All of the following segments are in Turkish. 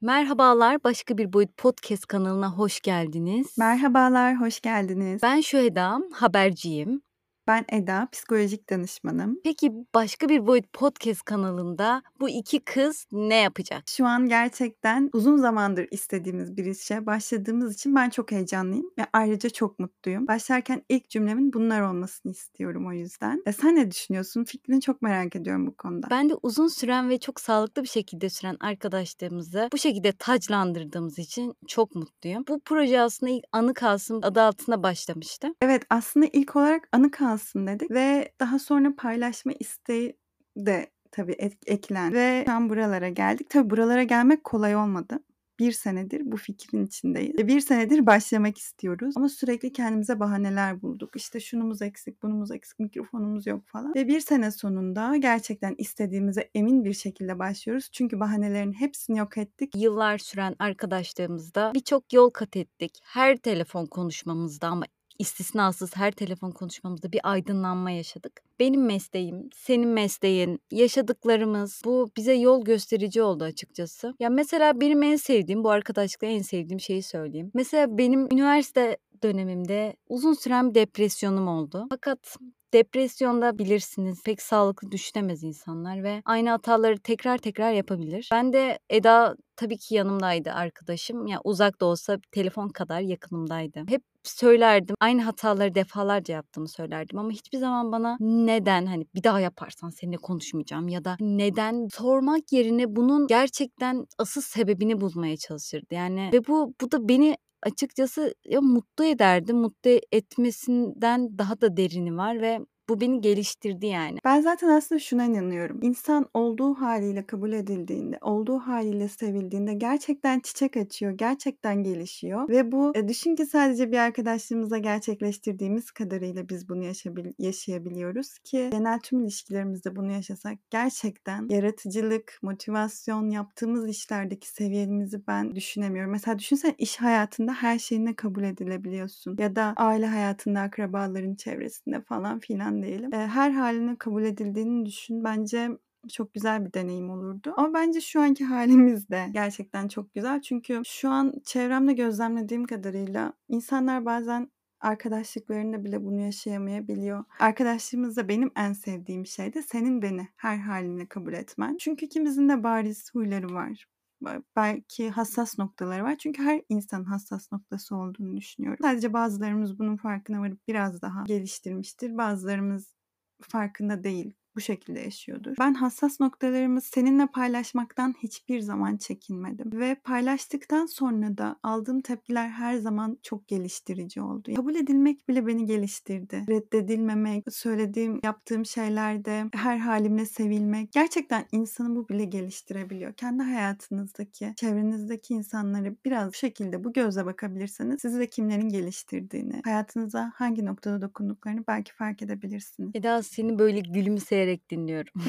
Merhabalar, Başka Bir Boyut Podcast kanalına hoş geldiniz. Merhabalar, hoş geldiniz. Ben Şüheda, haberciyim. Ben Eda, psikolojik danışmanım. Peki Başka Bir Boyut Podcast kanalında bu iki kız ne yapacak? Şu an gerçekten uzun zamandır istediğimiz bir işe başladığımız için ben çok heyecanlıyım ve ayrıca çok mutluyum. Başlarken ilk cümlemin bunlar olmasını istiyorum o yüzden. E sen ne düşünüyorsun? Fikrini çok merak ediyorum bu konuda. Ben de uzun süren ve çok sağlıklı bir şekilde süren arkadaşlarımızı bu şekilde taclandırdığımız için çok mutluyum. Bu proje aslında ilk Anı Kalsın adı altında başlamıştı. Evet aslında ilk olarak anı kalsın dedik ve daha sonra paylaşma isteği de tabii ek- eklendi ve şu an buralara geldik. Tabii buralara gelmek kolay olmadı. Bir senedir bu fikrin içindeyiz. Bir senedir başlamak istiyoruz. Ama sürekli kendimize bahaneler bulduk. İşte şunumuz eksik, bunumuz eksik, mikrofonumuz yok falan. Ve bir sene sonunda gerçekten istediğimize emin bir şekilde başlıyoruz. Çünkü bahanelerin hepsini yok ettik. Yıllar süren arkadaşlığımızda birçok yol kat ettik. Her telefon konuşmamızda ama istisnasız her telefon konuşmamızda bir aydınlanma yaşadık. Benim mesleğim, senin mesleğin, yaşadıklarımız bu bize yol gösterici oldu açıkçası. Ya mesela benim en sevdiğim, bu arkadaşlıkta en sevdiğim şeyi söyleyeyim. Mesela benim üniversite dönemimde uzun süren bir depresyonum oldu. Fakat depresyonda bilirsiniz pek sağlıklı düşünemez insanlar ve aynı hataları tekrar tekrar yapabilir. Ben de Eda tabii ki yanımdaydı arkadaşım. Ya yani uzak da olsa telefon kadar yakınımdaydı. Hep söylerdim. Aynı hataları defalarca yaptığımı söylerdim ama hiçbir zaman bana neden hani bir daha yaparsan seninle konuşmayacağım ya da neden sormak yerine bunun gerçekten asıl sebebini bulmaya çalışırdı. Yani ve bu bu da beni açıkçası ya mutlu ederdi. Mutlu etmesinden daha da derini var ve bu beni geliştirdi yani. Ben zaten aslında şuna inanıyorum. İnsan olduğu haliyle kabul edildiğinde, olduğu haliyle sevildiğinde gerçekten çiçek açıyor, gerçekten gelişiyor. Ve bu e, düşün ki sadece bir arkadaşlığımıza gerçekleştirdiğimiz kadarıyla biz bunu yaşayabil- yaşayabiliyoruz ki genel tüm ilişkilerimizde bunu yaşasak gerçekten yaratıcılık, motivasyon, yaptığımız işlerdeki seviyemizi ben düşünemiyorum. Mesela düşünsen iş hayatında her şeyine kabul edilebiliyorsun ya da aile hayatında, akrabaların çevresinde falan filan diyelim. Her haline kabul edildiğini düşün. Bence çok güzel bir deneyim olurdu. Ama bence şu anki halimiz de gerçekten çok güzel. Çünkü şu an çevremde gözlemlediğim kadarıyla insanlar bazen arkadaşlıklarında bile bunu yaşayamayabiliyor. Arkadaşlığımızda benim en sevdiğim şey de senin beni her haline kabul etmen. Çünkü ikimizin de bariz huyları var belki hassas noktaları var. Çünkü her insan hassas noktası olduğunu düşünüyorum. Sadece bazılarımız bunun farkına varıp biraz daha geliştirmiştir. Bazılarımız farkında değil bu şekilde yaşıyordur. Ben hassas noktalarımı seninle paylaşmaktan hiçbir zaman çekinmedim. Ve paylaştıktan sonra da aldığım tepkiler her zaman çok geliştirici oldu. Kabul edilmek bile beni geliştirdi. Reddedilmemek, söylediğim, yaptığım şeylerde her halimle sevilmek. Gerçekten insanı bu bile geliştirebiliyor. Kendi hayatınızdaki, çevrenizdeki insanları biraz bu şekilde bu gözle bakabilirseniz sizi de kimlerin geliştirdiğini, hayatınıza hangi noktada dokunduklarını belki fark edebilirsiniz. Eda seni böyle gülümseyerek dinliyorum.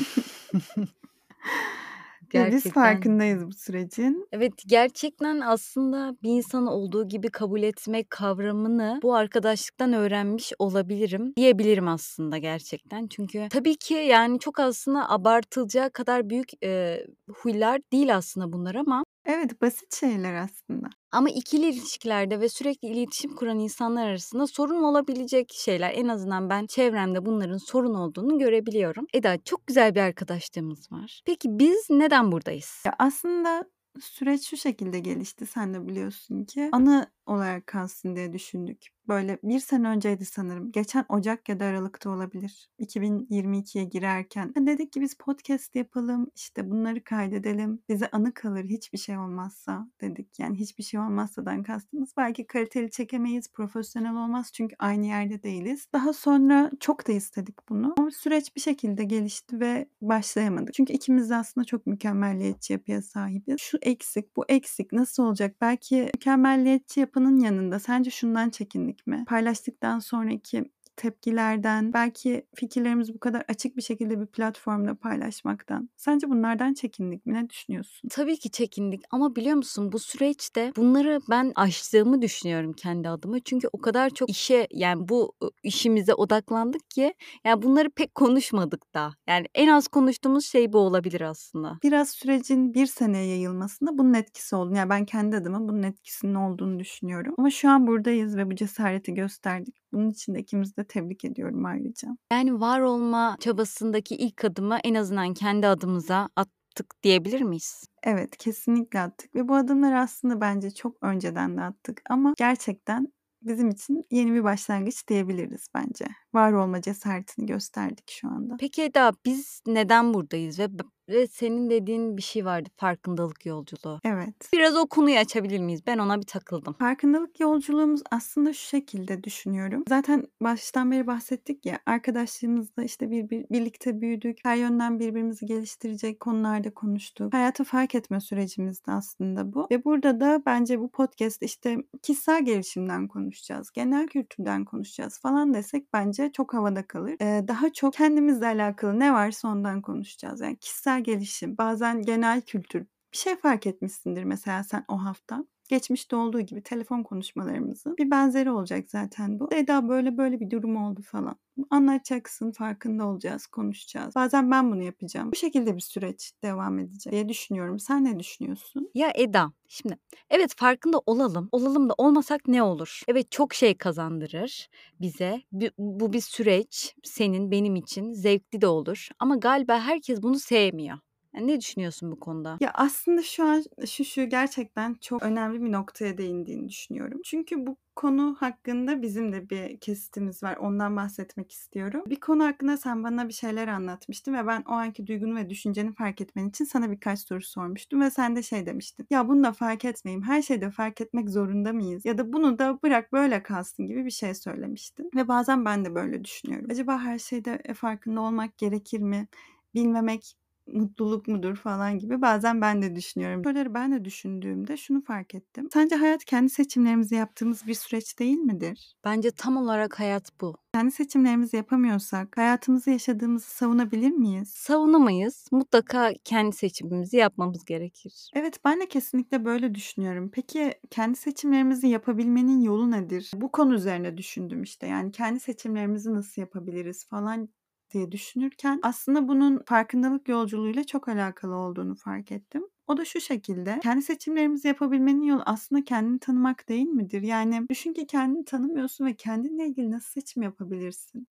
gerçekten. Biz farkındayız bu sürecin. Evet gerçekten aslında bir insanı olduğu gibi kabul etmek kavramını bu arkadaşlıktan öğrenmiş olabilirim diyebilirim aslında gerçekten. Çünkü tabii ki yani çok aslında abartılacağı kadar büyük e, huylar değil aslında bunlar ama Evet, basit şeyler aslında. Ama ikili ilişkilerde ve sürekli iletişim kuran insanlar arasında sorun olabilecek şeyler. En azından ben çevremde bunların sorun olduğunu görebiliyorum. Eda çok güzel bir arkadaşlığımız var. Peki biz neden buradayız? Ya aslında süreç şu şekilde gelişti. Sen de biliyorsun ki anı olarak kalsın diye düşündük. Böyle bir sene önceydi sanırım. Geçen Ocak ya da Aralık'ta olabilir. 2022'ye girerken. Dedik ki biz podcast yapalım. işte bunları kaydedelim. Bize anı kalır hiçbir şey olmazsa dedik. Yani hiçbir şey olmazsadan kastımız. Belki kaliteli çekemeyiz. Profesyonel olmaz. Çünkü aynı yerde değiliz. Daha sonra çok da istedik bunu. Ama süreç bir şekilde gelişti ve başlayamadık. Çünkü ikimiz de aslında çok mükemmelliyetçi yapıya sahibiz. Şu eksik, bu eksik nasıl olacak? Belki mükemmelliyetçi yapı yapının yanında sence şundan çekindik mi? Paylaştıktan sonraki tepkilerden, belki fikirlerimizi bu kadar açık bir şekilde bir platformda paylaşmaktan. Sence bunlardan çekindik mi? Ne düşünüyorsun? Tabii ki çekindik ama biliyor musun bu süreçte bunları ben aştığımı düşünüyorum kendi adıma. Çünkü o kadar çok işe yani bu işimize odaklandık ki yani bunları pek konuşmadık da. Yani en az konuştuğumuz şey bu olabilir aslında. Biraz sürecin 1 seneye yayılmasında bunun etkisi oldu. Yani ben kendi adıma bunun etkisinin olduğunu düşünüyorum. Ama şu an buradayız ve bu cesareti gösterdik. Bunun için de ikimizi de tebrik ediyorum ayrıca. Yani var olma çabasındaki ilk adımı en azından kendi adımıza attık diyebilir miyiz? Evet, kesinlikle attık ve bu adımları aslında bence çok önceden de attık ama gerçekten bizim için yeni bir başlangıç diyebiliriz bence. Var olma cesaretini gösterdik şu anda. Peki Eda, biz neden buradayız ve ve senin dediğin bir şey vardı, farkındalık yolculuğu. Evet. Biraz o konuyu açabilir miyiz? Ben ona bir takıldım. Farkındalık yolculuğumuz aslında şu şekilde düşünüyorum. Zaten baştan beri bahsettik ya, arkadaşlığımızda işte bir bir birlikte büyüdük. Her yönden birbirimizi geliştirecek konularda konuştuk. Hayatı fark etme sürecimizdi aslında bu ve burada da bence bu podcast işte kişisel gelişimden konuşacağız, genel kültürden konuşacağız falan desek bence çok havada kalır. Eee, daha çok kendimizle alakalı ne varsa ondan konuşacağız. Yani kişisel gelişim, bazen genel kültür. Bir şey fark etmişsindir mesela sen o hafta. Geçmişte olduğu gibi telefon konuşmalarımızın bir benzeri olacak zaten bu. Eda böyle böyle bir durum oldu falan. Anlatacaksın, farkında olacağız, konuşacağız. Bazen ben bunu yapacağım. Bu şekilde bir süreç devam edecek diye düşünüyorum. Sen ne düşünüyorsun? Ya Eda, şimdi evet farkında olalım. Olalım da olmasak ne olur? Evet çok şey kazandırır bize. Bi bu bir süreç. Senin, benim için zevkli de olur ama galiba herkes bunu sevmiyor. Yani ne düşünüyorsun bu konuda? Ya, aslında şu an şu şu gerçekten çok önemli bir noktaya değindiğini düşünüyorum. Çünkü bu konu hakkında bizim de bir kesitimiz var. Ondan bahsetmek istiyorum. Bir konu hakkında sen bana bir şeyler anlatmıştın ve ben o anki duygunu ve düşünceni fark etmen için sana birkaç soru sormuştum ve sen de şey demiştin. Ya bunu da fark etmeyeyim. Her şeyde fark etmek zorunda mıyız? Ya da bunu da bırak böyle kalsın gibi bir şey söylemiştin. Ve bazen ben de böyle düşünüyorum. Acaba her şeyde e, farkında olmak gerekir mi? Bilmemek mutluluk mudur falan gibi bazen ben de düşünüyorum. Soruları ben de düşündüğümde şunu fark ettim. Sence hayat kendi seçimlerimizi yaptığımız bir süreç değil midir? Bence tam olarak hayat bu. Kendi seçimlerimizi yapamıyorsak hayatımızı yaşadığımızı savunabilir miyiz? Savunamayız. Mutlaka kendi seçimimizi yapmamız gerekir. Evet, ben de kesinlikle böyle düşünüyorum. Peki kendi seçimlerimizi yapabilmenin yolu nedir? Bu konu üzerine düşündüm işte. Yani kendi seçimlerimizi nasıl yapabiliriz falan diye düşünürken aslında bunun farkındalık yolculuğuyla çok alakalı olduğunu fark ettim. O da şu şekilde, kendi seçimlerimizi yapabilmenin yolu aslında kendini tanımak değil midir? Yani düşün ki kendini tanımıyorsun ve kendinle ilgili nasıl seçim yapabilirsin?